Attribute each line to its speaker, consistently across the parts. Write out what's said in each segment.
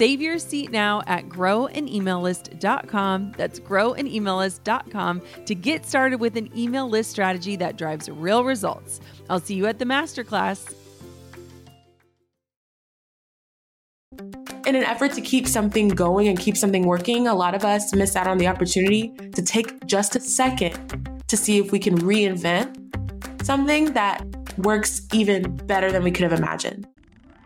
Speaker 1: Save your seat now at growanemaillist.com. That's growanemaillist.com to get started with an email list strategy that drives real results. I'll see you at the masterclass.
Speaker 2: In an effort to keep something going and keep something working, a lot of us miss out on the opportunity to take just a second to see if we can reinvent something that works even better than we could have imagined.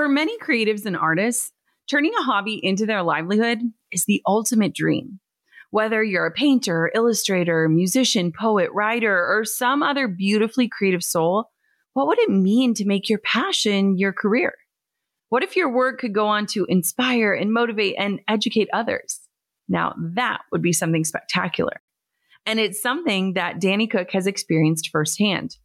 Speaker 1: For many creatives and artists, turning a hobby into their livelihood is the ultimate dream. Whether you're a painter, illustrator, musician, poet, writer, or some other beautifully creative soul, what would it mean to make your passion your career? What if your work could go on to inspire and motivate and educate others? Now, that would be something spectacular. And it's something that Dani Coke has experienced firsthand.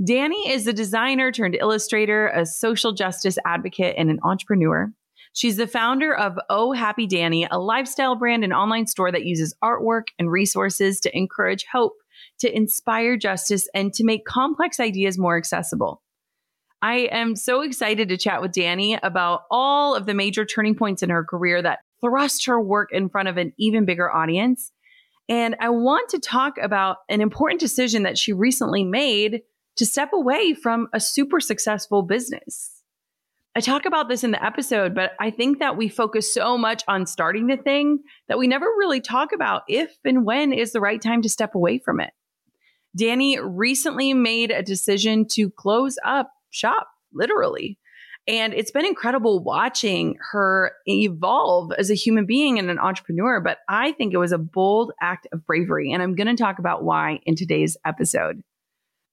Speaker 1: Dani is a designer turned illustrator, a social justice advocate, and an entrepreneur. She's the founder of Oh Happy Dani, a lifestyle brand and online store that uses artwork and resources to encourage hope, to inspire justice, and to make complex ideas more accessible. I am so excited to chat with Dani about all of the major turning points in her career that thrust her work in front of an even bigger audience. And I want to talk about an important decision that she recently made to step away from a super successful business. I talk about this in the episode, but I think that we focus so much on starting the thing that we never really talk about if and when is the right time to step away from it. Dani recently made a decision to close up shop, literally. And it's been incredible watching her evolve as a human being and an entrepreneur. But I think it was a bold act of bravery. And I'm going to talk about why in today's episode.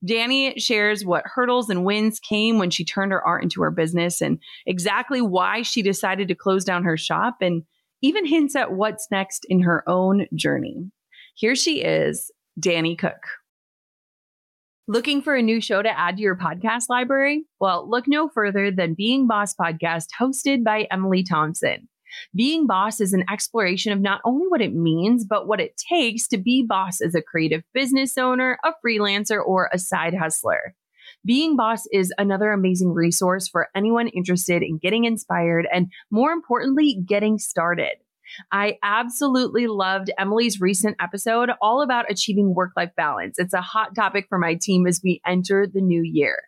Speaker 1: Dani shares what hurdles and wins came when she turned her art into her business and exactly why she decided to close down her shop and even hints at what's next in her own journey. Here she is, Dani Coke. Looking for a new show to add to your podcast library? Well, look no further than Being Boss podcast hosted by Emily Thompson. Being boss is an exploration of not only what it means, but what it takes to be boss as a creative business owner, a freelancer, or a side hustler. Being Boss is another amazing resource for anyone interested in getting inspired and, more importantly, getting started. I absolutely loved Emily's recent episode all about achieving work life balance. It's a hot topic for my team as we enter the new year.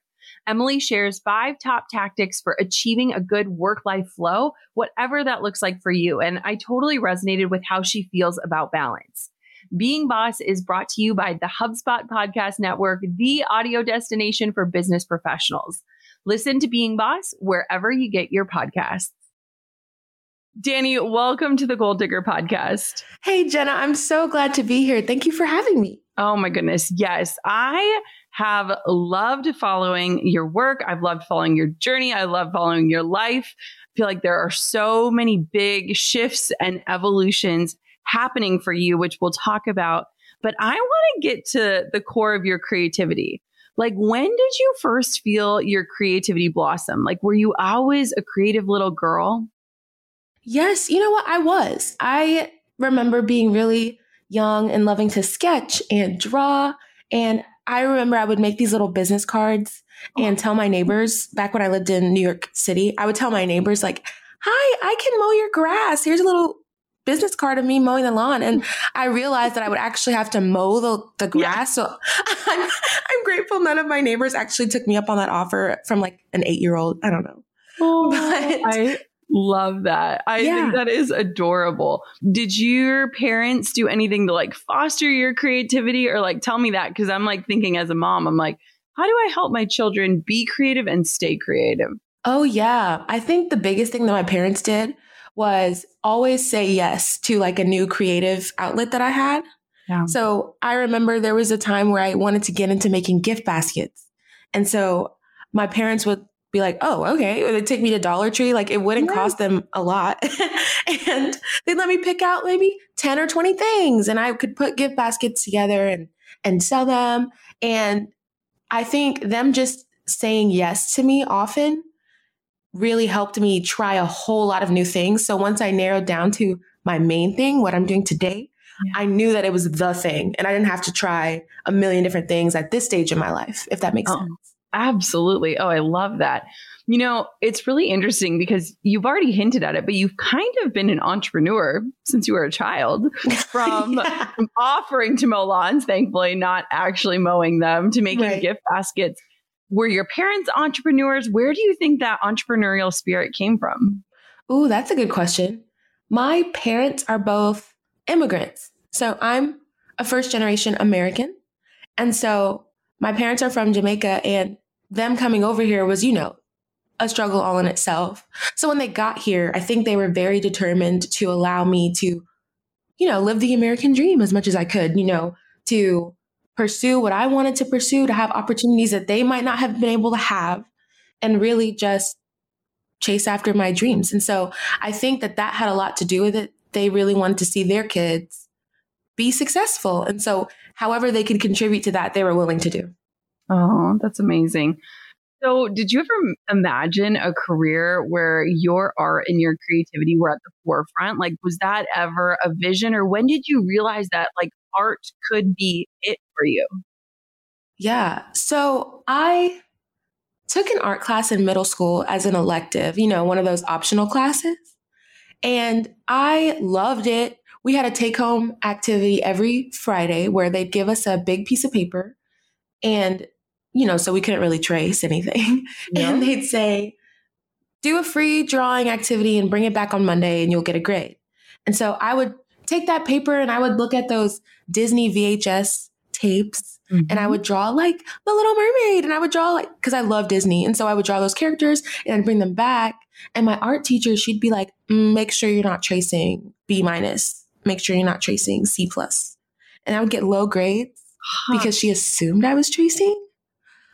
Speaker 1: Emily shares five top tactics for achieving a good work life flow, whatever that looks like for you. And I totally resonated with how she feels about balance. Being Boss is brought to you by the HubSpot Podcast Network, the audio destination for business professionals. Listen to Being Boss wherever you get your podcasts. Dani, welcome to the Goal Digger podcast.
Speaker 2: Hey, Jenna, I'm so glad to be here. Thank you for having me.
Speaker 1: Oh my goodness. Yes, I have loved following your work. I've loved following your journey. I love following your life. I feel like there are so many big shifts and evolutions happening for you, which we'll talk about. But I want to get to the core of your creativity. Like, when did you first feel your creativity blossom? Like, were you always a creative little girl?
Speaker 2: Yes, you know what? I was. I remember being really young and loving to sketch and draw. And I remember I would make these little business cards oh. and tell my neighbors back when I lived in New York City, I would tell my neighbors, like, hi, I can mow your grass. Here's a little business card of me mowing the lawn. And I realized that I would actually have to mow the, the grass. Yeah. So I'm, I'm grateful none of my neighbors actually took me up on that offer from like an eight year old. I don't know.
Speaker 1: Oh, but I love that. I yeah. think that is adorable. Did your parents do anything to like foster your creativity or like tell me that? Cause I'm like thinking as a mom, I'm like, how do I help my children be creative and stay creative?
Speaker 2: Oh, yeah. I think the biggest thing that my parents did was always say yes to like a new creative outlet that I had. Yeah. So I remember there was a time where I wanted to get into making gift baskets. And so my parents would be like, oh, okay. Or they'd take me to Dollar Tree. Like it wouldn't yeah. cost them a lot. and they'd let me pick out maybe 10 or 20 things. And I could put gift baskets together and and sell them. And I think them just saying yes to me often really helped me try a whole lot of new things. So once I narrowed down to my main thing, what I'm doing today, yeah. I knew that it was the thing and I didn't have to try a million different things at this stage in my life, if that makes oh, sense.
Speaker 1: Absolutely. Oh, I love that. You know, it's really interesting because you've already hinted at it, but you've kind of been an entrepreneur since you were a child from, yeah. from offering to mow lawns, thankfully, not actually mowing them, to making right. gift baskets were your parents entrepreneurs? Where do you think that entrepreneurial spirit came from?
Speaker 2: Oh, that's a good question. My parents are both immigrants. So I'm a first generation American. And so my parents are from Jamaica and them coming over here was, you know, a struggle all in itself. So when they got here, I think they were very determined to allow me to, you know, live the American dream as much as I could, you know, to pursue what I wanted to pursue, to have opportunities that they might not have been able to have, and really just chase after my dreams. And so I think that that had a lot to do with it. They really wanted to see their kids be successful. And so, however they could contribute to that, they were willing to do.
Speaker 1: Oh, that's amazing. So, did you ever imagine a career where your art and your creativity were at the forefront? Like, was that ever a vision, or when did you realize that, like, art could be it for you?
Speaker 2: Yeah. So I took an art class in middle school as an elective, you know, one of those optional classes. And I loved it. We had a take home activity every Friday where they'd give us a big piece of paper and, you know, so we couldn't really trace anything. Yeah. And they'd say, do a free drawing activity and bring it back on Monday and you'll get a grade. And so I would take that paper and I would look at those Disney VHS tapes mm-hmm. and I would draw like the Little Mermaid and I would draw like because I love Disney and so I would draw those characters and I'd bring them back and my art teacher she'd be like mm, make sure you're not tracing B minus make sure you're not tracing C plus and I would get low grades huh. because she assumed I was tracing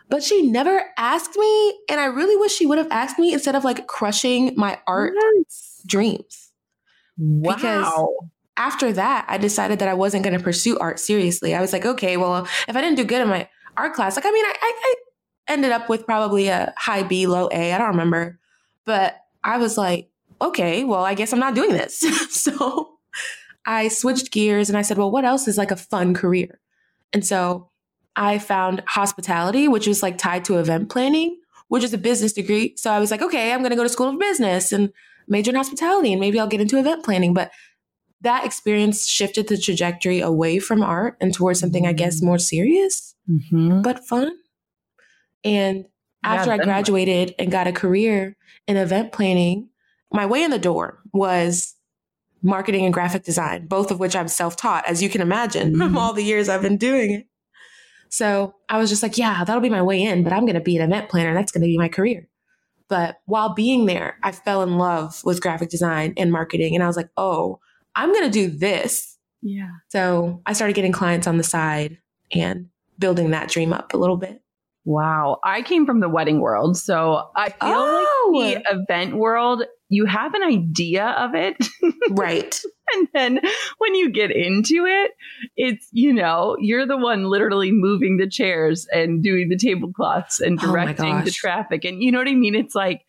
Speaker 2: but she never asked me and I really wish she would have asked me instead of like crushing my art yes. dreams
Speaker 1: wow because
Speaker 2: after that, I decided that I wasn't going to pursue art seriously. I was like, okay, well, if I didn't do good in my art class, like, I mean, I, I, I ended up with probably a high B, low A. I don't remember. But I was like, okay, well, I guess I'm not doing this. so I switched gears and I said, well, what else is like a fun career? And so I found hospitality, which was like tied to event planning, which is a business degree. So I was like, okay, I'm going to go to school of business and major in hospitality and maybe I'll get into event planning. But that experience shifted the trajectory away from art and towards something, I guess, more serious, mm-hmm. but fun. And after yeah, I graduated and got a career in event planning, my way in the door was marketing and graphic design, both of which I'm self taught, as you can imagine mm-hmm. from all the years I've been doing it. So I was just like, yeah, that'll be my way in, but I'm going to be an event planner. That's going to be my career. But while being there, I fell in love with graphic design and marketing. And I was like, oh, I'm going to do this.
Speaker 1: Yeah.
Speaker 2: So I started getting clients on the side and building that dream up a little bit.
Speaker 1: Wow. I came from the wedding world. So I feel oh. like the event world, you have an idea of it.
Speaker 2: right.
Speaker 1: and then when you get into it, it's, you know, you're the one literally moving the chairs and doing the tablecloths and oh directing oh the traffic. And you know what I mean? It's like,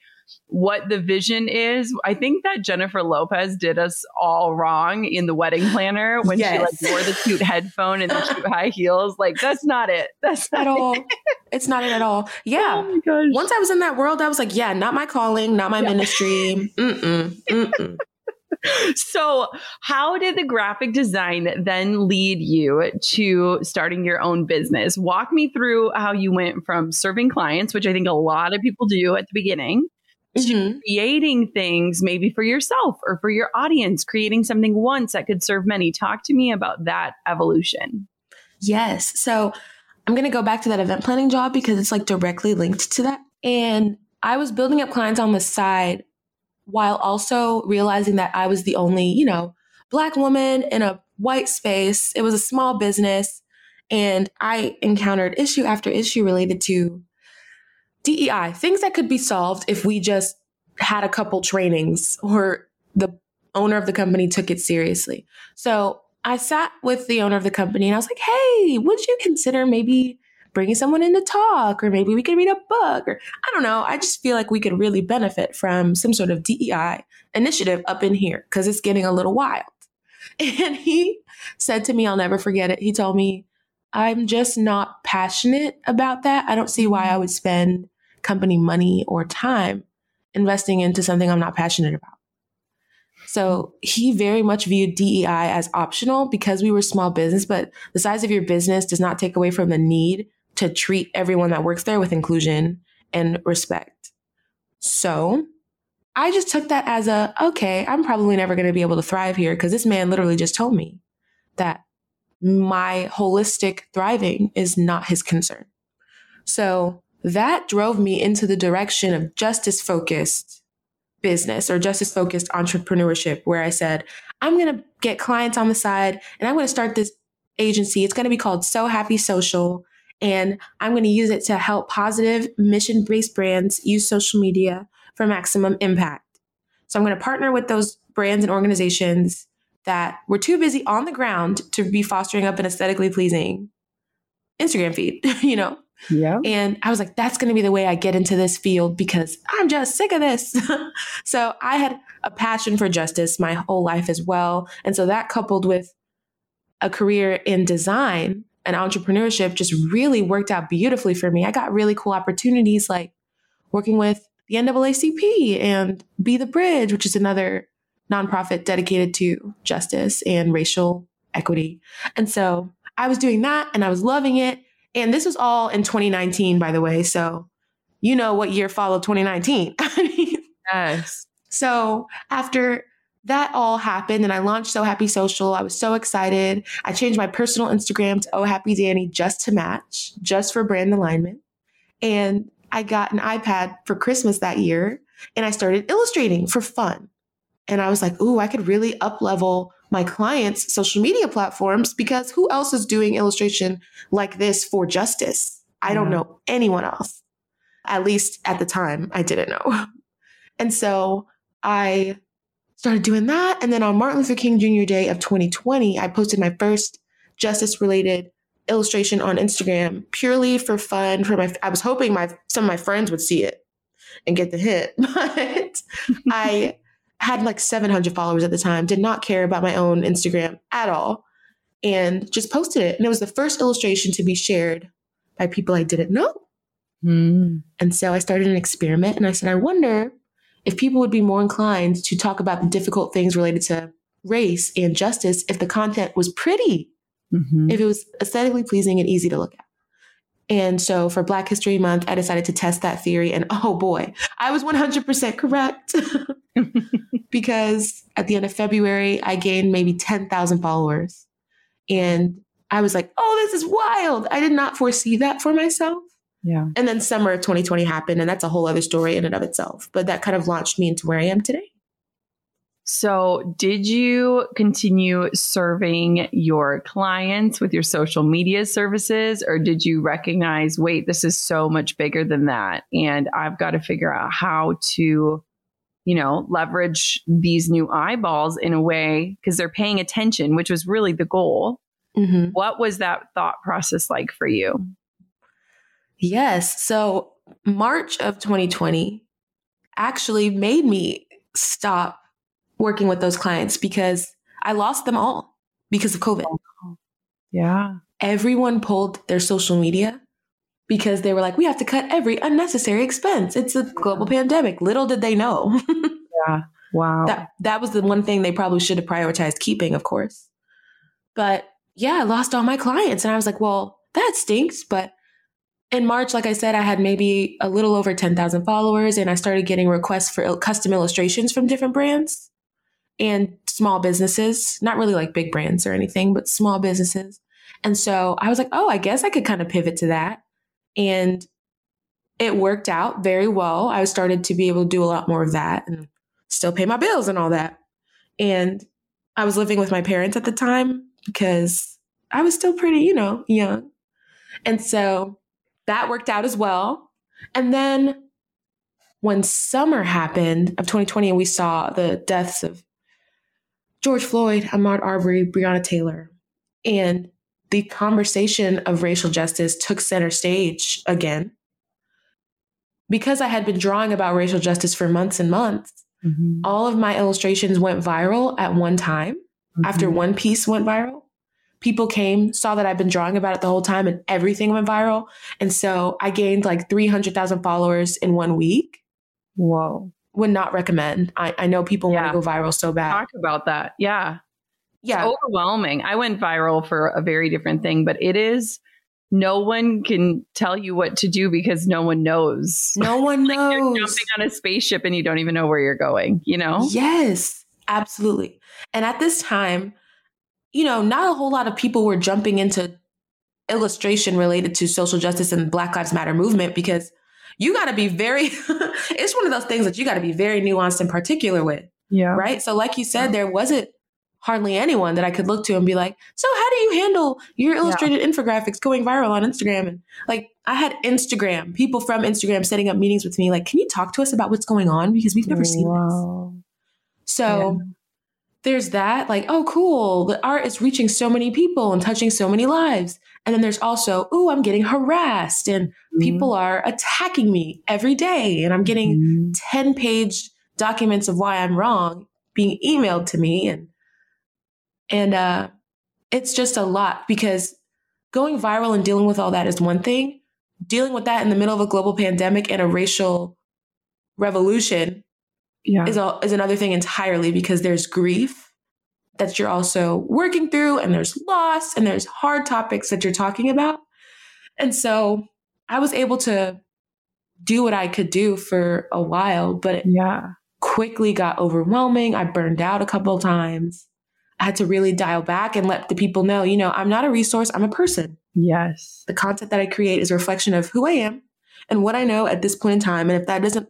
Speaker 1: what the vision is. I think that Jennifer Lopez did us all wrong in the wedding planner when yes. she like wore the cute headphone and the cute high heels. Like that's not it. That's
Speaker 2: not
Speaker 1: at
Speaker 2: all. It's not it at all. Yeah. Oh Once I was in that world, I was like, yeah, not my calling, not my yeah. ministry. Mm-mm, mm-mm.
Speaker 1: so, how did the graphic design then lead you to starting your own business? Walk me through how you went from serving clients, which I think a lot of people do at the beginning, mm-hmm. creating things maybe for yourself or for your audience, creating something once that could serve many. Talk to me about that evolution.
Speaker 2: Yes. So I'm going to go back to that event planning job because it's like directly linked to that. And I was building up clients on the side while also realizing that I was the only, you know, black woman in a white space. It was a small business. And I encountered issue after issue related to DEI, things that could be solved if we just had a couple trainings or the owner of the company took it seriously. So I sat with the owner of the company and I was like, hey, would you consider maybe bringing someone in to talk or maybe we could read a book or I don't know. I just feel like we could really benefit from some sort of DEI initiative up in here because it's getting a little wild. And he said to me, I'll never forget it. He told me, I'm just not passionate about that. I don't see why I would spend company money or time investing into something I'm not passionate about. So he very much viewed DEI as optional because we were small business, but the size of your business does not take away from the need to treat everyone that works there with inclusion and respect. So I just took that as a, okay, I'm probably never going to be able to thrive here because this man literally just told me that my holistic thriving is not his concern. So that drove me into the direction of justice focused business or justice focused entrepreneurship, where I said, I'm going to get clients on the side and I'm going to start this agency. It's going to be called So Happy Social. And I'm going to use it to help positive mission based brands use social media for maximum impact. So I'm going to partner with those brands and organizations that were too busy on the ground to be fostering up an aesthetically pleasing Instagram feed, you know?
Speaker 1: Yeah.
Speaker 2: And I was like, that's going to be the way I get into this field because I'm just sick of this. so I had a passion for justice my whole life as well. And so that coupled with a career in design and entrepreneurship just really worked out beautifully for me. I got really cool opportunities like working with the NAACP and Be the Bridge, which is another nonprofit dedicated to justice and racial equity. And so I was doing that and I was loving it. And this was all in 2019, by the way. So you know what year followed 2019.
Speaker 1: yes.
Speaker 2: So after that all happened and I launched So Happy Social, I was so excited. I changed my personal Instagram to Oh Happy Dani just to match, just for brand alignment. And I got an iPad for Christmas that year and I started illustrating for fun. And I was like, ooh, I could really up level my clients' social media platforms because who else is doing illustration like this for justice? I don't know anyone else. At least at the time, I didn't know. And so I started doing that. And then on Martin Luther King Jr. Day of 2020, I posted my first justice related illustration on Instagram purely for fun. For my, I was hoping my some of my friends would see it and get the hit, but I had like 700 followers at the time, did not care about my own Instagram at all, and just posted it. And it was the first illustration to be shared by people I didn't know. Mm. And so I started an experiment and I said, I wonder if people would be more inclined to talk about the difficult things related to race and justice if the content was pretty, mm-hmm. if it was aesthetically pleasing and easy to look at. And so for Black History Month, I decided to test that theory. And oh boy, I was 100% correct. because at the end of February, I gained maybe 10,000 followers. And I was like, oh, this is wild. I did not foresee that for myself.
Speaker 1: Yeah.
Speaker 2: And then summer of 2020 happened, and that's a whole other story in and of itself. But that kind of launched me into where I am today.
Speaker 1: So, did you continue serving your clients with your social media services, or did you recognize, wait, this is so much bigger than that? And I've got to figure out how to, you know, leverage these new eyeballs in a way because they're paying attention, which was really the goal. Mm-hmm. What was that thought process like for you?
Speaker 2: Yes. So, March of 2020 actually made me stop working with those clients because I lost them all because of COVID.
Speaker 1: Yeah.
Speaker 2: Everyone pulled their social media because they were like, we have to cut every unnecessary expense. It's a global pandemic. Little did they know.
Speaker 1: yeah. Wow.
Speaker 2: That that was the one thing they probably should have prioritized keeping, of course. But yeah, I lost all my clients. And I was like, well, that stinks. But in March, like I said, I had maybe a little over 10,000 followers and I started getting requests for custom illustrations from different brands and small businesses, not really like big brands or anything, but small businesses. And so I was like, oh, I guess I could kind of pivot to that. And it worked out very well. I started to be able to do a lot more of that and still pay my bills and all that. And I was living with my parents at the time because I was still pretty, you know, young. And so that worked out as well. And then when summer happened of 2020 and we saw the deaths of George Floyd, Ahmaud Arbery, Breonna Taylor. And the conversation of racial justice took center stage again. Because I had been drawing about racial justice for months and months, mm-hmm. all of my illustrations went viral at one time. Mm-hmm. After one piece went viral, people came, saw that I've been drawing about it the whole time, and everything went viral. And so I gained like 300,000 followers in one week.
Speaker 1: Whoa
Speaker 2: would not recommend. I, I know people yeah. want to go viral so bad.
Speaker 1: Talk about that. Yeah.
Speaker 2: Yeah.
Speaker 1: It's overwhelming. I went viral for a very different thing, but it is no one can tell you what to do because no one knows.
Speaker 2: No one
Speaker 1: like
Speaker 2: knows.
Speaker 1: You're jumping on a spaceship and you don't even know where you're going, you know?
Speaker 2: Yes, absolutely. And at this time, you know, not a whole lot of people were jumping into illustration related to social justice and Black Lives Matter movement because you got to be very, it's one of those things that you got to be very nuanced and particular with.
Speaker 1: Yeah.
Speaker 2: Right. So, like you said, there wasn't hardly anyone that I could look to and be like, so how do you handle your illustrated yeah. infographics going viral on Instagram? And like, I had Instagram, people from Instagram setting up meetings with me, like, can you talk to us about what's going on? Because we've never seen this. So, yeah. there's that, like, oh, cool. The art is reaching so many people and touching so many lives. And then there's also, oh, I'm getting harassed and mm-hmm. people are attacking me every day. And I'm getting mm-hmm. 10 page documents of why I'm wrong being emailed to me. And, and, uh, it's just a lot because going viral and dealing with all that is one thing. Dealing with that in the middle of a global pandemic and a racial revolution yeah. is, all, is another thing entirely because there's grief that you're also working through, and there's loss, and there's hard topics that you're talking about. And so I was able to do what I could do for a while, but it
Speaker 1: yeah.
Speaker 2: quickly got overwhelming. I burned out a couple of times. I had to really dial back and let the people know, you know, I'm not a resource, I'm a person.
Speaker 1: Yes.
Speaker 2: The content that I create is a reflection of who I am and what I know at this point in time. And if that doesn't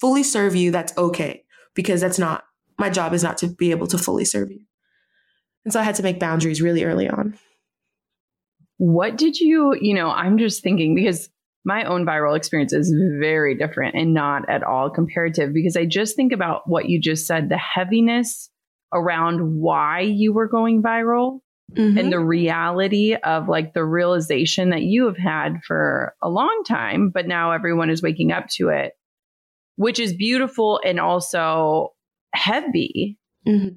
Speaker 2: fully serve you, that's okay, because that's not my job is not to be able to fully serve you. And so I had to make boundaries really early on.
Speaker 1: What did you, you know, I'm just thinking because my own viral experience is very different and not at all comparative because I just think about what you just said the heaviness around why you were going viral mm-hmm. and the reality of like the realization that you have had for a long time, but now everyone is waking up to it, which is beautiful and also heavy. Mm-hmm.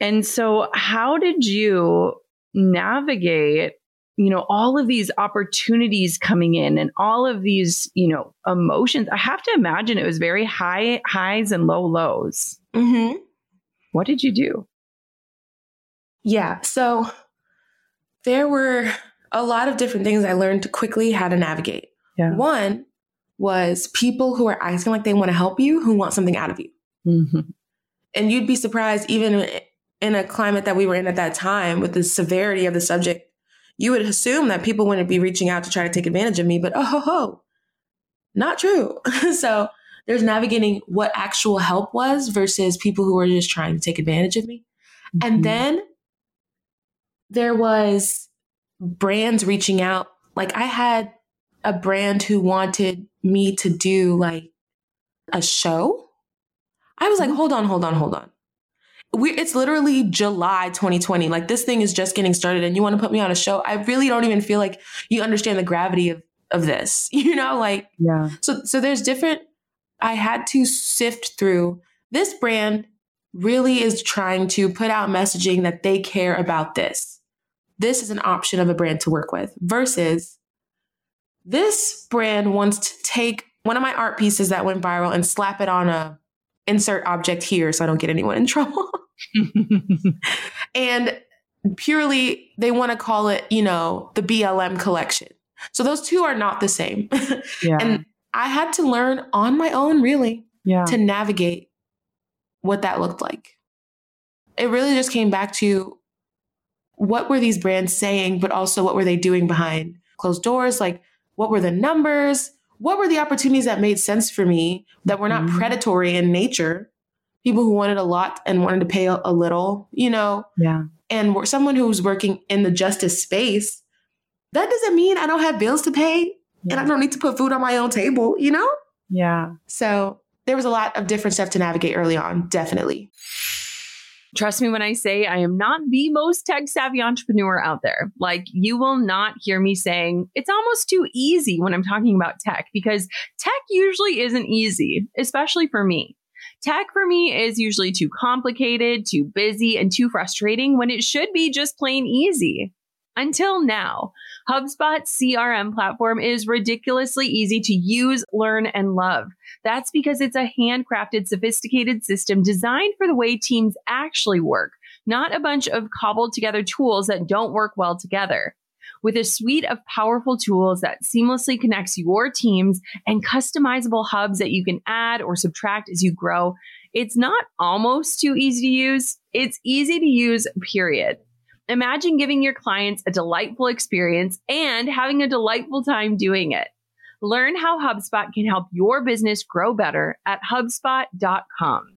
Speaker 1: And so, how did you navigate, you know, all of these opportunities coming in and all of these, you know, emotions? I have to imagine it was very high highs and low lows.
Speaker 2: Mm-hmm.
Speaker 1: What did you do?
Speaker 2: Yeah. So, there were a lot of different things I learned quickly how to navigate.
Speaker 1: Yeah.
Speaker 2: One was people who are acting like they want to help you, who want something out of you. Mm-hmm. And you'd be surprised, even in a climate that we were in at that time with the severity of the subject, you would assume that people wouldn't be reaching out to try to take advantage of me, but oh ho ho, not true. so there's navigating what actual help was versus people who were just trying to take advantage of me. Mm-hmm. And then there was brands reaching out. Like I had a brand who wanted me to do like a show. I was like, mm-hmm. hold on, hold on, hold on. We, it's literally July 2020. Like this thing is just getting started and you want to put me on a show. I really don't even feel like you understand the gravity of, of this, you know, like,
Speaker 1: yeah.
Speaker 2: So, so there's different, I had to sift through this brand really is trying to put out messaging that they care about this. This is an option of a brand to work with versus this brand wants to take one of my art pieces that went viral and slap it on a insert object here so I don't get anyone in trouble. and purely they want to call it, you know, the BLM collection. So those two are not the same. Yeah. and I had to learn on my own really
Speaker 1: yeah.
Speaker 2: to navigate what that looked like. It really just came back to what were these brands saying, but also what were they doing behind closed doors? Like, what were the numbers? What were the opportunities that made sense for me that were not mm-hmm. predatory in nature? People who wanted a lot and wanted to pay a, a little, you know?
Speaker 1: Yeah.
Speaker 2: And someone who's working in the justice space, that doesn't mean I don't have bills to pay yeah. and I don't need to put food on my own table, you know?
Speaker 1: Yeah.
Speaker 2: So there was a lot of different stuff to navigate early on, definitely.
Speaker 1: Trust me when I say I am not the most tech savvy entrepreneur out there. Like, you will not hear me saying it's almost too easy when I'm talking about tech because tech usually isn't easy, especially for me. Tech for me is usually too complicated, too busy, and too frustrating when it should be just plain easy. Until now, HubSpot's CRM platform is ridiculously easy to use, learn, and love. That's because it's a handcrafted, sophisticated system designed for the way teams actually work, not a bunch of cobbled together tools that don't work well together. With a suite of powerful tools that seamlessly connects your teams and customizable hubs that you can add or subtract as you grow, it's not almost too easy to use. It's easy to use, period. Imagine giving your clients a delightful experience and having a delightful time doing it. Learn how HubSpot can help your business grow better at HubSpot.com.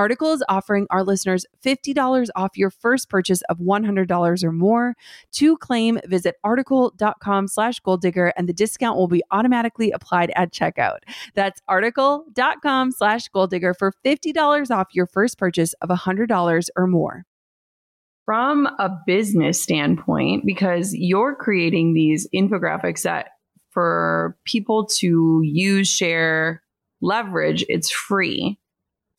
Speaker 1: Article is offering our listeners $50 off your first purchase of $100 or more. To claim, visit article.com slash goal digger and the discount will be automatically applied at checkout. That's article.com slash goal digger for $50 off your first purchase of $100 or more from a business standpoint, because you're creating these infographics that for people to use, share, leverage, it's free.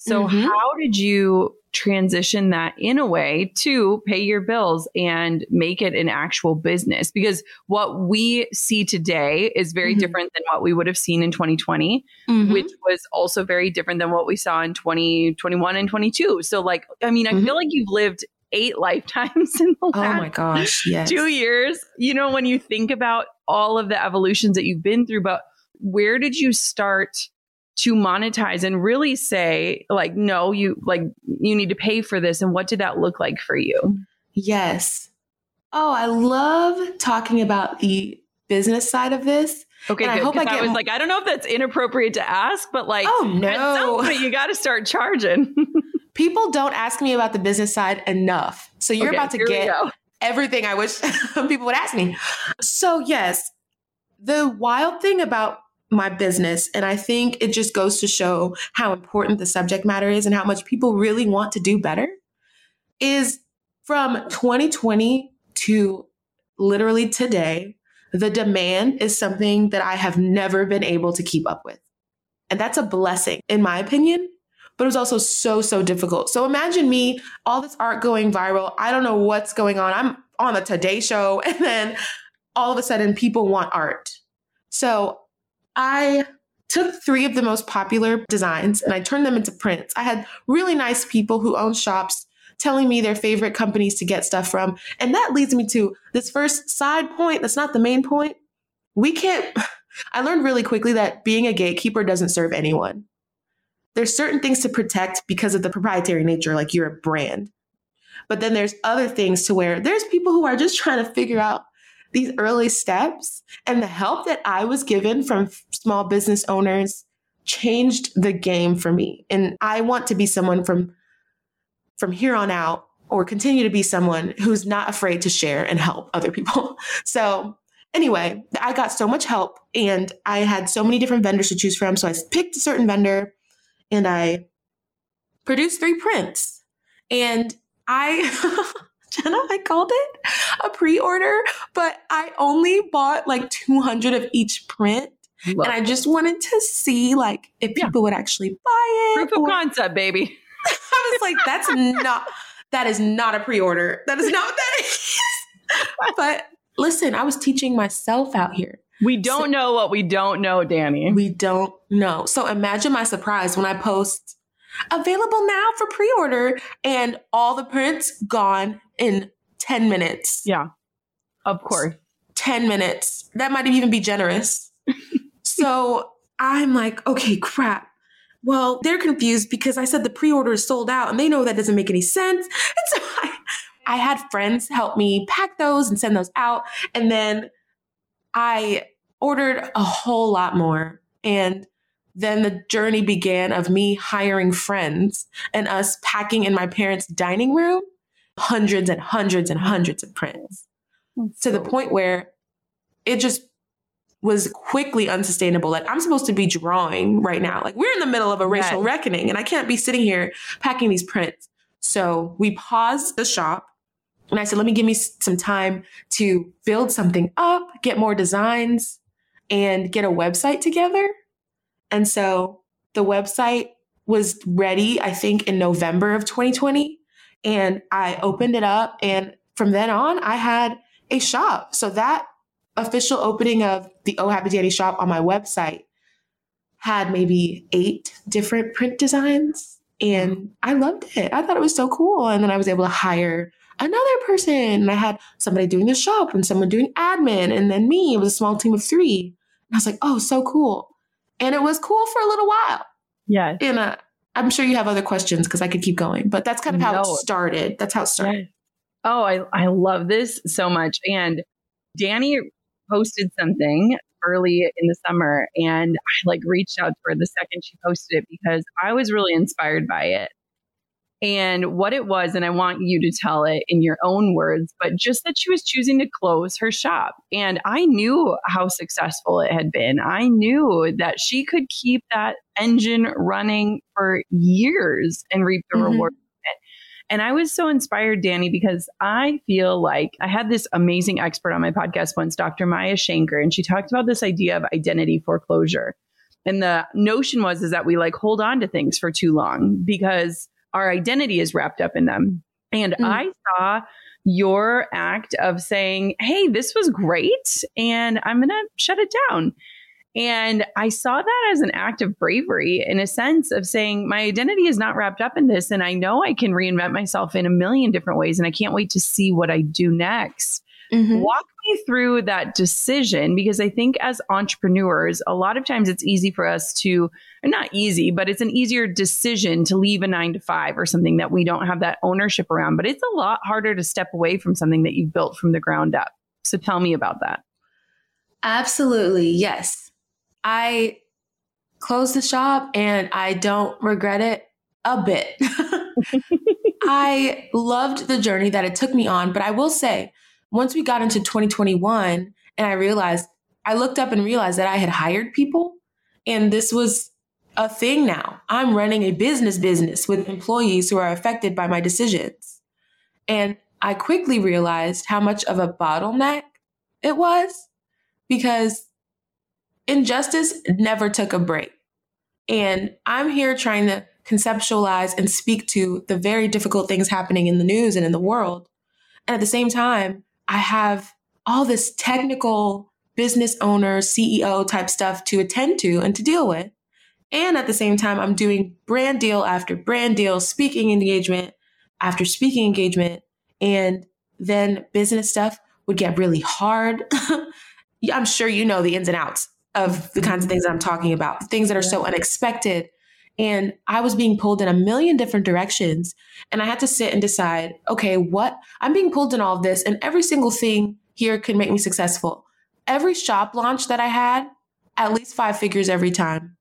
Speaker 1: So, mm-hmm. how did you transition that in a way to pay your bills and make it an actual business? Because what we see today is very mm-hmm. different than what we would have seen in 2020, mm-hmm. which was also very different than what we saw in 2021 and 22. So, like, I mean, I mm-hmm. feel like you've lived eight lifetimes in the last
Speaker 2: oh my gosh, yes.
Speaker 1: two years. You know, when you think about all of the evolutions that you've been through, but where did you start? To monetize and really say like no you like you need to pay for this. And what did that look like for you?
Speaker 2: Yes. Oh i love talking about the business side of this.
Speaker 1: Okay good, i hope I, get I was like i don't know if that's inappropriate to ask but like
Speaker 2: oh no.
Speaker 1: you got to start charging.
Speaker 2: People don't ask me about the business side enough. So you're okay, about to get everything I wish people would ask me. So, yes, the wild thing about my business, and I think it just goes to show how important the subject matter is and how much people really want to do better, is from 2020 to literally today, the demand is something that I have never been able to keep up with. And that's a blessing, in my opinion, but it was also so, so difficult. So imagine me, all this art going viral. I don't know what's going on. I'm on the Today Show, and then all of a sudden people want art. So I took three of the most popular designs and I turned them into prints. I had really nice people who own shops telling me their favorite companies to get stuff from. And that leads me to this first side point that's not the main point. We can't, I learned really quickly that being a gatekeeper doesn't serve anyone. There's certain things to protect because of the proprietary nature, like you're a brand. But then there's other things to where there's people who are just trying to figure out these early steps and the help that I was given from small business owners changed the game for me. And I want to be someone from from here on out or continue to be someone who's not afraid to share and help other people. So, anyway, I got so much help and I had so many different vendors to choose from. So, I picked a certain vendor and I produced three prints. And I Jenna, I called it a pre-order, but I only bought like 200 of each print. Love and I just wanted to see like if people yeah. would actually buy
Speaker 1: it. Proof or... of concept, baby.
Speaker 2: I was like, that's not that is not a pre-order. That is not what that is. but listen, I was teaching myself out here.
Speaker 1: We don't so, know what we don't know, Dani.
Speaker 2: We don't know. So imagine my surprise when I post available now for pre-order and all the prints gone in 10 minutes.
Speaker 1: Yeah. Of course.
Speaker 2: 10 minutes. That might even be generous. so I'm like, okay, crap. Well, they're confused because I said the pre-order is sold out and they know that doesn't make any sense. And so I, I had friends help me pack those and send those out. And then I ordered a whole lot more. And then the journey began of me hiring friends and us packing in my parents' dining room hundreds and hundreds and hundreds of prints to the point where it just was quickly unsustainable. Like I'm supposed to be drawing right now. Like we're in the middle of a racial yes. reckoning and I can't be sitting here packing these prints. So we paused the shop and I said, let me give me some time to build something up, get more designs and get a website together. And so the website was ready, I think in November of 2020. And I opened it up. And from then on, I had a shop. So that official opening of the Oh Happy Dani shop on my website had maybe eight different print designs. And I loved it. I thought it was so cool. And then I was able to hire another person. And I had somebody doing the shop and someone doing admin. And then me, it was a small team of three. And I was like, oh, so cool. And it was cool for a little while.
Speaker 1: Yeah.
Speaker 2: And uh, I'm sure you have other questions because I could keep going, but that's kind of how no. it started. That's how it started.
Speaker 1: Oh, I, I love this so much. And Dani posted something early in the summer and I like reached out to her the second she posted it because I was really inspired by it and what it was. And I want you to tell it in your own words, but just that she was choosing to close her shop. And I knew how successful it had been. I knew that she could keep that engine running for years and reap the mm-hmm. reward. And I was so inspired, Dani, because I feel like I had this amazing expert on my podcast once, Dr. Maya Shankar, and she talked about this idea of identity foreclosure. And the notion was is that we like hold on to things for too long because our identity is wrapped up in them. And mm. I saw your act of saying, Hey, this was great. And I'm going to shut it down. And I saw that as an act of bravery in a sense of saying, my identity is not wrapped up in this. And I know I can reinvent myself in a million different ways. And I can't wait to see what I do next. Mm-hmm. Walk me through that decision because I think as entrepreneurs, a lot of times it's easy for us to, not easy, but it's an easier decision to leave a nine to five or something that we don't have that ownership around. But it's a lot harder to step away from something that you've built from the ground up. So tell me about that.
Speaker 2: Absolutely. Yes. I closed the shop and I don't regret it a bit. I loved the journey that it took me on. But I will say, once we got into 2021 and I realized, I looked up and realized that I had hired people and this was a thing now. I'm running a business business with employees who are affected by my decisions. And I quickly realized how much of a bottleneck it was because injustice never took a break. And I'm here trying to conceptualize and speak to the very difficult things happening in the news and in the world. And at the same time, I have all this technical business owner, CEO type stuff to attend to and to deal with. And at the same time, I'm doing brand deal after brand deal, speaking engagement after speaking engagement. And then business stuff would get really hard. I'm sure you know the ins and outs of the kinds of things that I'm talking about, things that are so unexpected. And I was being pulled in a million different directions. And I had to sit and decide, okay, what I'm being pulled in all of this, and every single thing here could make me successful. Every shop launch that I had, at least five figures every time.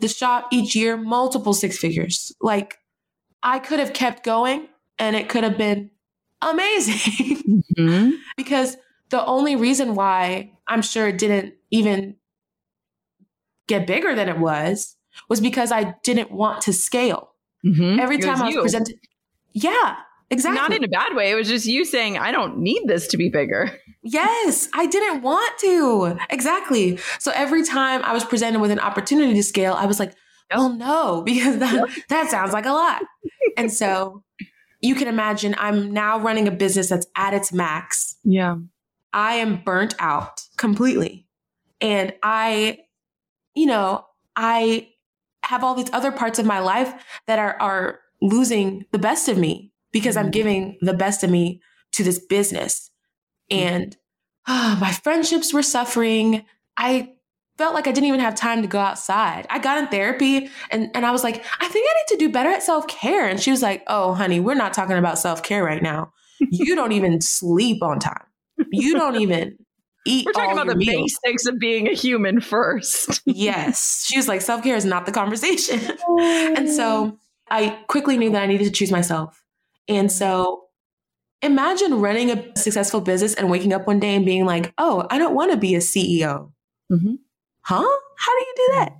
Speaker 2: The shop each year, multiple six figures. Like I could have kept going and it could have been amazing. Mm-hmm. because the only reason why I'm sure it didn't even get bigger than it was was because I didn't want to scale. Mm-hmm. Every time I was you. presented, yeah, exactly.
Speaker 1: Not in a bad way. It was just you saying, I don't need this to be bigger.
Speaker 2: Yes, I didn't want to. Exactly. So every time I was presented with an opportunity to scale, I was like, oh no, because that, that sounds like a lot. and so you can imagine I'm now running a business that's at its max.
Speaker 1: Yeah.
Speaker 2: I am burnt out completely. And I you know, I have all these other parts of my life that are are losing the best of me because I'm mm-hmm. giving the best of me to this business. Mm-hmm. And oh, my friendships were suffering. I felt like I didn't even have time to go outside. I got in therapy and, and I was like, I think I need to do better at self care. And she was like, Oh, honey, we're not talking about self care right now. You don't even sleep on time. You don't even eat.
Speaker 1: We're talking about the basics of being a human first.
Speaker 2: yes. She was like, self care is not the conversation. and so I quickly knew that I needed to choose myself. And so imagine running a successful business and waking up one day and being like, oh, I don't want to be a CEO. Mm-hmm. Huh? How do you do that?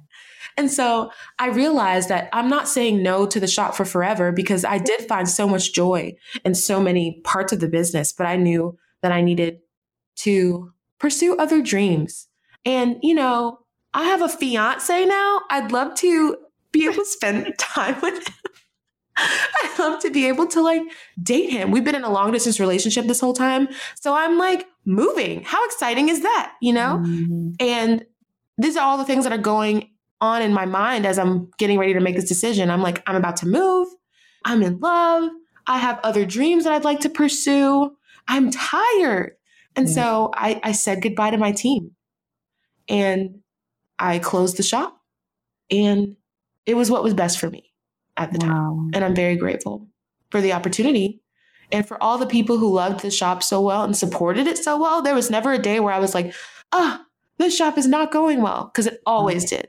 Speaker 2: And so I realized that I'm not saying no to the shop for forever because I did find so much joy in so many parts of the business, but I knew that I needed to pursue other dreams. And, you know, I have a fiance now. I'd love to be able to spend time with him. I'd love to be able to like date him. We've been in a long distance relationship this whole time. So I'm like moving. How exciting is that? You know? Mm-hmm. And these are all the things that are going on in my mind as I'm getting ready to make this decision. I'm like, I'm about to move. I'm in love. I have other dreams that I'd like to pursue. I'm tired. And so I, I said goodbye to my team and I closed the shop. And it was what was best for me at the wow. time. And I'm very grateful for the opportunity and for all the people who loved the shop so well and supported it so well. There was never a day where I was like, ah, oh, this shop is not going well, because it always did.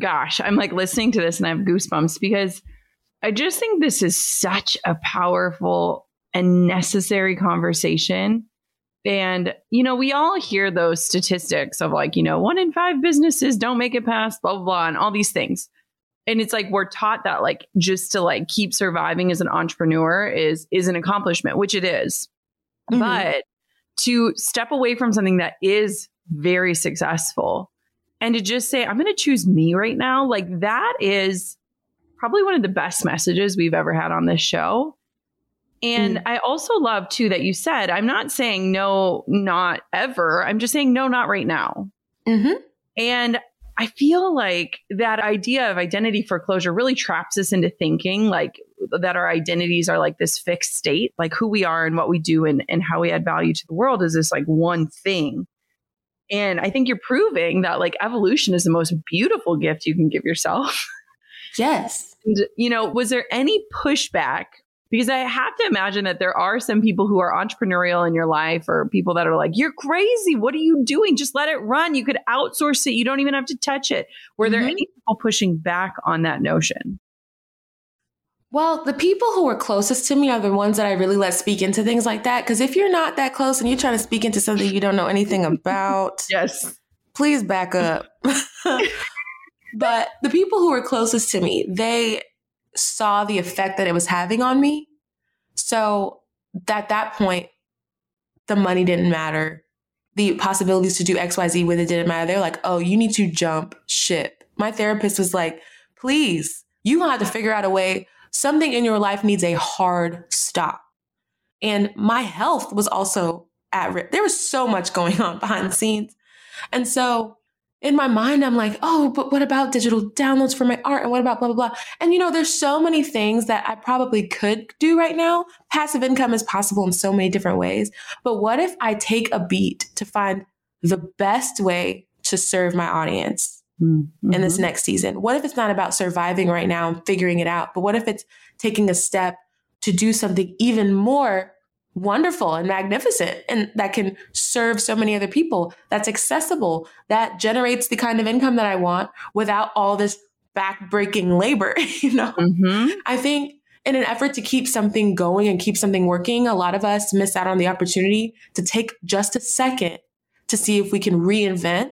Speaker 1: gosh, I'm like listening to this and I have goosebumps because I just think this is such a powerful and necessary conversation. And, you know, we all hear those statistics of like, you know, one in five businesses don't make it past blah, blah, blah, and all these things. And it's like we're taught that like just to like keep surviving as an entrepreneur is is an accomplishment, which it is. Mm-hmm. But to step away from something that is very successful and to just say, I'm going to choose me right now, like that is probably one of the best messages we've ever had on this show. And mm. I also love too that you said, I'm not saying no, not ever. I'm just saying no, not right now. Mm-hmm. And I feel like that idea of identity foreclosure really traps us into thinking like that our identities are like this fixed state, like who we are and what we do and, and how we add value to the world is this like one thing. And I think you're proving that like evolution is the most beautiful gift you can give yourself.
Speaker 2: Yes.
Speaker 1: and, you know, was there any pushback? Because I have to imagine that there are some people who are entrepreneurial in your life or people that are like, you're crazy. What are you doing? Just let it run. You could outsource it. You don't even have to touch it. Were mm-hmm. there any people pushing back on that notion?
Speaker 2: Well, the people who are closest to me are the ones that I really let speak into things like that. Because if you're not that close and you're trying to speak into something you don't know anything about,
Speaker 1: yes,
Speaker 2: please back up. but the people who were closest to me, they saw the effect that it was having on me. So at that point, the money didn't matter. The possibilities to do XYZ with it didn't matter. They're like, oh, you need to jump ship. My therapist was like, please, you gonna have to figure out a way something in your life needs a hard stop. And my health was also at risk. There was so much going on behind the scenes. And so in my mind, I'm like, oh, but what about digital downloads for my art? And what about blah, blah, blah? And you know, there's so many things that I probably could do right now. Passive income is possible in so many different ways. But what if I take a beat to find the best way to serve my audience? Mm-hmm. in this next season? What if it's not about surviving right now and figuring it out, but what if it's taking a step to do something even more wonderful and magnificent and that can serve so many other people, that's accessible, that generates the kind of income that I want without all this back-breaking labor, you know? Mm-hmm. I think in an effort to keep something going and keep something working, a lot of us miss out on the opportunity to take just a second to see if we can reinvent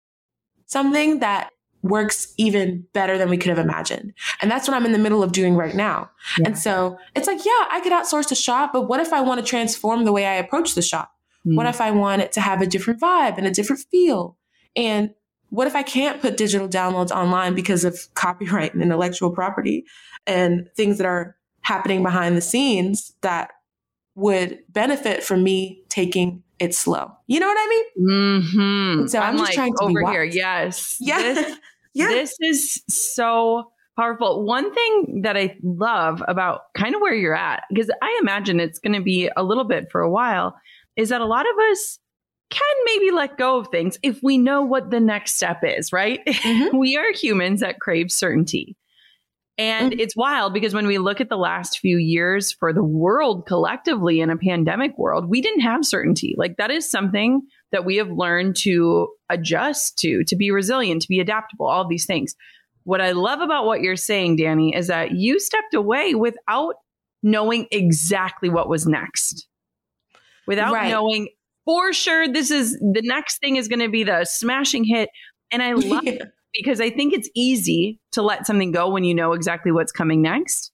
Speaker 2: something that works even better than we could have imagined. And that's what I'm in the middle of doing right now. Yeah. And so it's like, yeah, I could outsource the shop, but what if I want to transform the way I approach the shop? Mm. What if I want it to have a different vibe and a different feel? And what if I can't put digital downloads online because of copyright and intellectual property and things that are happening behind the scenes that would benefit from me taking it slow. You know what I mean?
Speaker 1: Mm-hmm.
Speaker 2: So I'm, I'm just like trying to over
Speaker 1: here. Yes.
Speaker 2: Yes.
Speaker 1: This,
Speaker 2: yeah.
Speaker 1: This is so powerful. One thing that I love about kind of where you're at, because I imagine it's going to be a little bit for a while, is that a lot of us can maybe let go of things if we know what the next step is, right? Mm-hmm. we are humans that crave certainty. And mm-hmm. it's wild because when we look at the last few years for the world collectively in a pandemic world, we didn't have certainty. Like that is something that we have learned to adjust to, to be resilient, to be adaptable, all these things. What I love about what you're saying, Dani, is that you stepped away without knowing exactly what was next. Without right. knowing for sure this is the next thing is going to be the smashing hit. And I love yeah. it because I think it's easy to let something go when you know exactly what's coming next.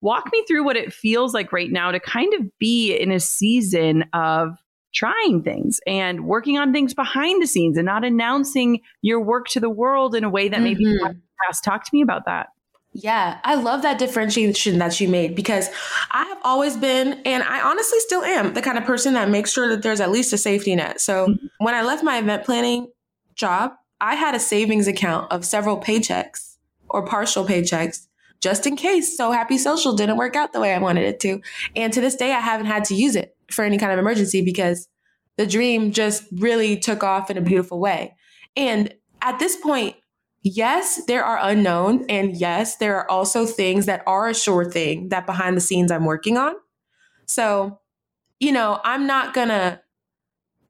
Speaker 1: Walk me through what it feels like right now to kind of be in a season of trying things and working on things behind the scenes and not announcing your work to the world in a way that maybe mm-hmm. past. Talk to me about that.
Speaker 2: Yeah, I love that differentiation that you made because I have always been, and I honestly still am, the kind of person that makes sure that there's at least a safety net. So mm-hmm. when I left my event planning job, I had a savings account of several paychecks or partial paychecks just in case So Happy Social didn't work out the way I wanted it to. And to this day, I haven't had to use it for any kind of emergency because the dream just really took off in a beautiful way. And at this point, yes, there are unknown. And yes, there are also things that are a sure thing that behind the scenes I'm working on. So, you know, I'm not going to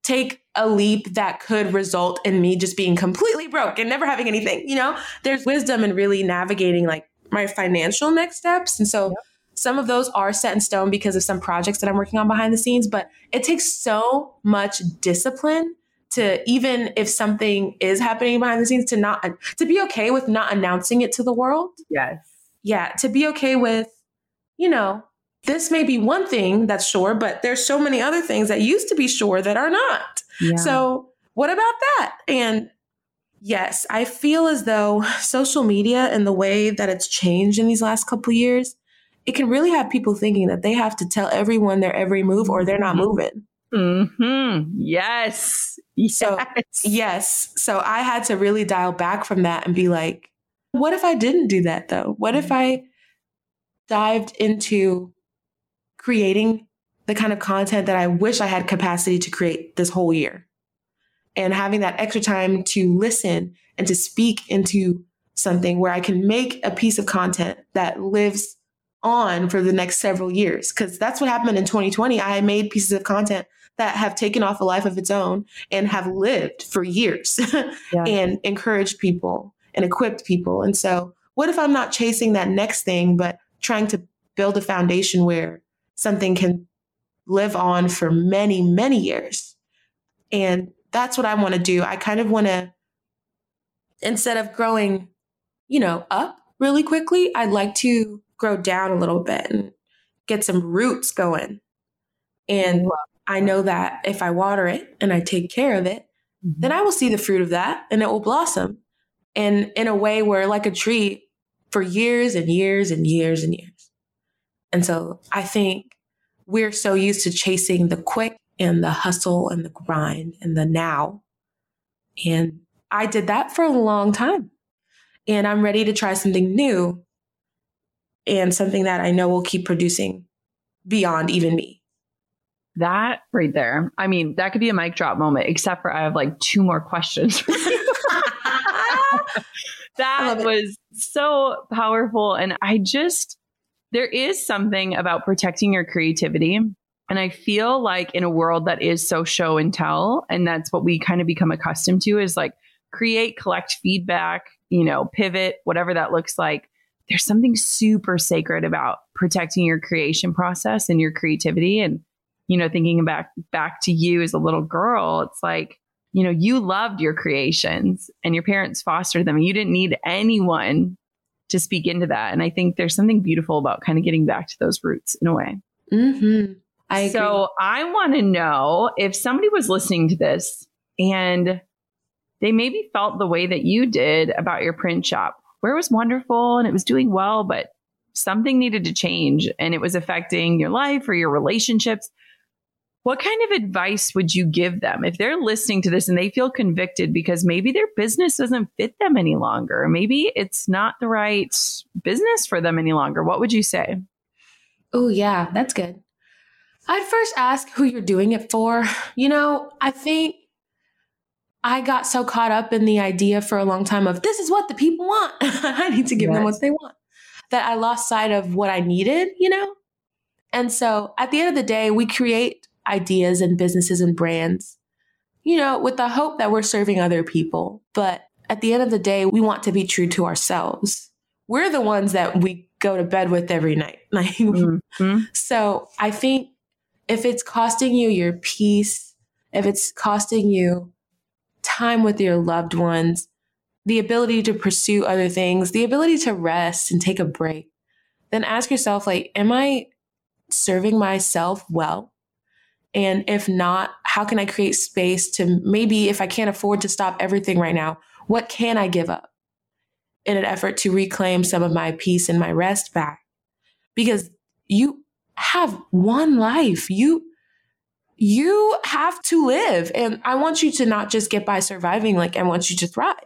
Speaker 2: take a leap that could result in me just being completely broke and never having anything. You know, there's wisdom in really navigating like my financial next steps. And so, yep. Some of those are set in stone because of some projects that I'm working on behind the scenes, but it takes so much discipline to even if something is happening behind the scenes to not to be okay with not announcing it to the world.
Speaker 1: Yes.
Speaker 2: Yeah, to be okay with you know, this may be one thing that's sure, but there's so many other things that used to be sure that are not. Yeah. So, what about that? And yes, I feel as though social media and the way that it's changed in these last couple years it can really have people thinking that they have to tell everyone their every move or they're not moving.
Speaker 1: Mm-hmm. Yes.
Speaker 2: yes. So, yes. So I had to really dial back from that and be like, what if I didn't do that though? What if I dived into creating the kind of content that I wish I had capacity to create this whole year? And having that extra time to listen and to speak into something where I can make a piece of content that lives on for the next several years. Cause that's what happened in 2020. I made pieces of content that have taken off a life of its own and have lived for years yeah. and encouraged people and equipped people. And so, what if I'm not chasing that next thing, but trying to build a foundation where something can live on for many, many years? And that's what I want to do. I kind of want to, instead of growing, you know, up really quickly, I'd like to grow down a little bit and get some roots going. And I know that if I water it and I take care of it, mm-hmm. then I will see the fruit of that and it will blossom. And in a way where, like a tree, for years and years and years and years. And so I think we're so used to chasing the quick and the hustle and the grind and the now. And I did that for a long time. And I'm ready to try something new and something that I know will keep producing beyond even me.
Speaker 1: That right there. I mean, that could be a mic drop moment, except for I have like two more questions. that was so powerful. And I just, there is something about protecting your creativity. And I feel like in a world that is so show and tell, and that's what we kind of become accustomed to is like create, collect feedback, you know, pivot, whatever that looks like there's something super sacred about protecting your creation process and your creativity. And you know thinking back back to you as a little girl it's like you know you loved your creations and your parents fostered them. You didn't need anyone to speak into that. And i think there's something beautiful about kind of getting back to those roots in a way.
Speaker 2: Mm-hmm. I
Speaker 1: so i want to know if somebody was listening to this and they maybe felt the way that you did about your print shop where was wonderful and it was doing well, but something needed to change and it was affecting your life or your relationships. What kind of advice would you give them if they're listening to this and they feel convicted because maybe their business doesn't fit them any longer? Maybe it's not the right business for them any longer. What would you say?
Speaker 2: Oh, yeah, that's good. I'd first ask who you're doing it for. You know, I think I got so caught up in the idea for a long time of this is what the people want. I need to give yes. them what they want. That I lost sight of what I needed, you know? And so at the end of the day, we create ideas and businesses and brands, you know, with the hope that we're serving other people. But at the end of the day, we want to be true to ourselves. We're the ones that we go to bed with every night. Mm-hmm. so I think if it's costing you your peace, if it's costing you time with your loved ones, the ability to pursue other things, the ability to rest and take a break, then ask yourself, like, am I serving myself well? And if not, how can I create space to maybe, if I can't afford to stop everything right now, what can I give up in an effort to reclaim some of my peace and my rest back? Because you have one life. You, you have to live. And I want you to not just get by surviving, like, I want you to thrive.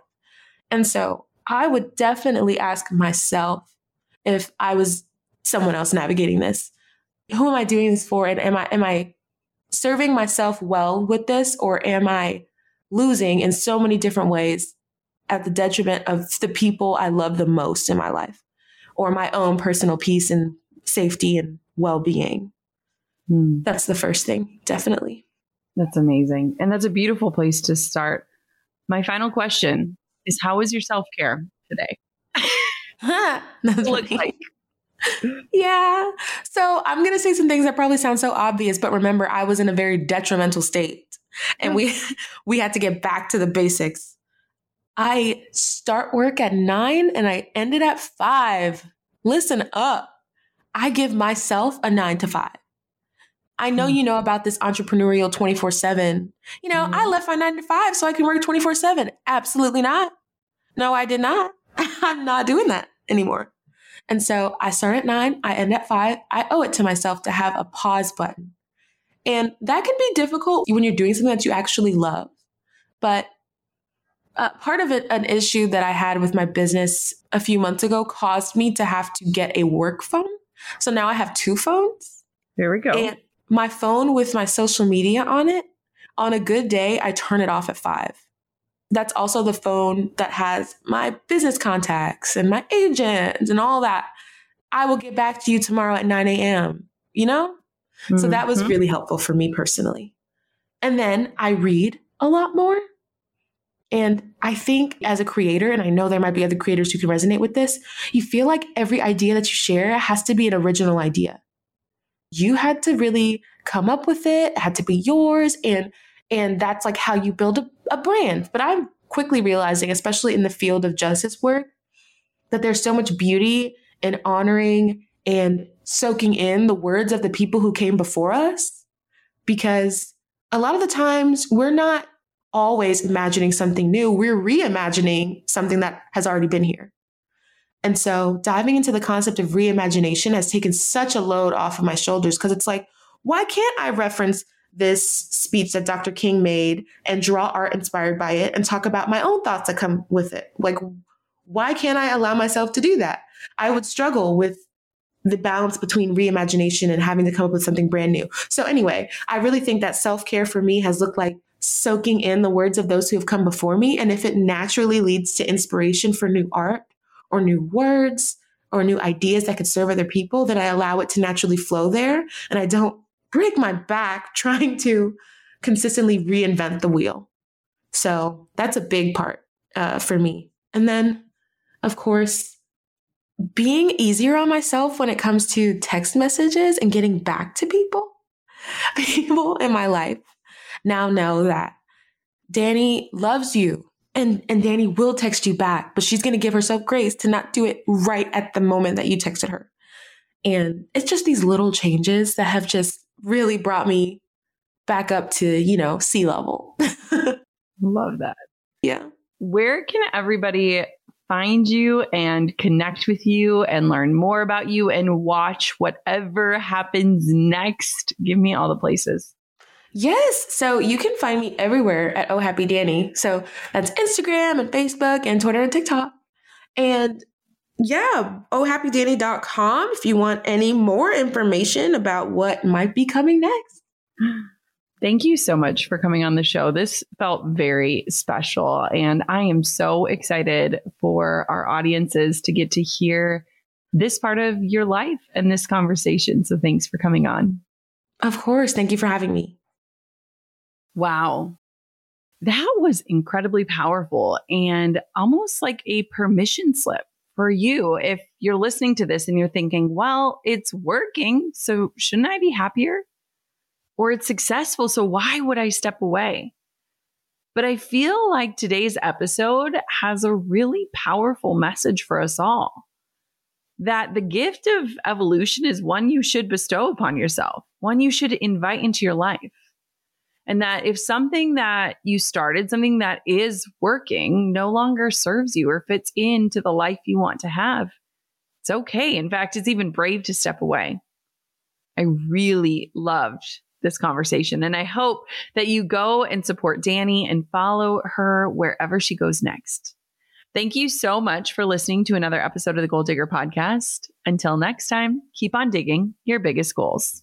Speaker 2: And so I would definitely ask myself if I was someone else navigating this, who am I doing this for? And am I, am I serving myself well with this or am I losing in so many different ways at the detriment of the people I love the most in my life or my own personal peace and safety and well being? Hmm. That's the first thing, definitely.
Speaker 1: That's amazing. And that's a beautiful place to start. My final question is How is your self care today?
Speaker 2: Look like yeah. So I'm going to say some things that probably sound so obvious, but remember, I was in a very detrimental state and we, we had to get back to the basics. I start work at nine and I ended at five. Listen up. I give myself a nine to five. I know you know about this entrepreneurial 24 7. You know, mm. I left my nine to five so I can work 24 7. Absolutely not. No, I did not. I'm not doing that anymore. And so I start at nine, I end at five. I owe it to myself to have a pause button. And that can be difficult when you're doing something that you actually love. But uh, part of it, an issue that I had with my business a few months ago caused me to have to get a work phone. So now I have two phones.
Speaker 1: There we go.
Speaker 2: And my phone with my social media on it, on a good day, I turn it off at five that's also the phone that has my business contacts and my agents and all that. I will get back to you tomorrow at 9 a.m., you know? Mm-hmm. So that was mm-hmm. really helpful for me personally. And then I read a lot more. And I think as a creator, and I know there might be other creators who can resonate with this, you feel like every idea that you share has to be an original idea. You had to really come up with it, it had to be yours. And and that's like how you build a, a brand. But I'm quickly realizing, especially in the field of justice work, that there's so much beauty in honoring and soaking in the words of the people who came before us. Because a lot of the times we're not always imagining something new, we're reimagining something that has already been here. And so diving into the concept of reimagination has taken such a load off of my shoulders because it's like, why can't I reference this speech that Dr. King made and draw art inspired by it and talk about my own thoughts that come with it. Like, why can't I allow myself to do that? I would struggle with the balance between reimagination and having to come up with something brand new. So, anyway, I really think that self care for me has looked like soaking in the words of those who have come before me. And if it naturally leads to inspiration for new art or new words or new ideas that could serve other people, then I allow it to naturally flow there. And I don't break my back trying to consistently reinvent the wheel. So that's a big part uh, for me. And then, of course, being easier on myself when it comes to text messages and getting back to people. People in my life now know that Dani loves you and, and Dani will text you back, but she's going to give herself grace to not do it right at the moment that you texted her. And it's just these little changes that have just really brought me back up to, you know, sea level.
Speaker 1: Love that.
Speaker 2: Yeah.
Speaker 1: Where can everybody find you and connect with you and learn more about you and watch whatever happens next? Give me all the places.
Speaker 2: Yes. So you can find me everywhere at Oh Happy Dani. So that's Instagram and Facebook and Twitter and TikTok. And yeah, ohhappydani.com if you want any more information about what might be coming next.
Speaker 1: Thank you so much for coming on the show. This felt very special, and I am so excited for our audiences to get to hear this part of your life and this conversation. So, thanks for coming on.
Speaker 2: Of course. Thank you for having me.
Speaker 1: Wow. That was incredibly powerful and almost like a permission slip for you if you're listening to this and you're thinking, well, it's working. So shouldn't I be happier? Or it's successful. So why would I step away? But I feel like today's episode has a really powerful message for us all that the gift of evolution is one you should bestow upon yourself, one you should invite into your life. And that if something that you started, something that is working, no longer serves you or fits into the life you want to have, it's okay. In fact, it's even brave to step away. I really loved this conversation. And I hope that you go and support Dani and follow her wherever she goes next. Thank you so much for listening to another episode of the Goal Digger podcast. Until next time, keep on digging your biggest goals.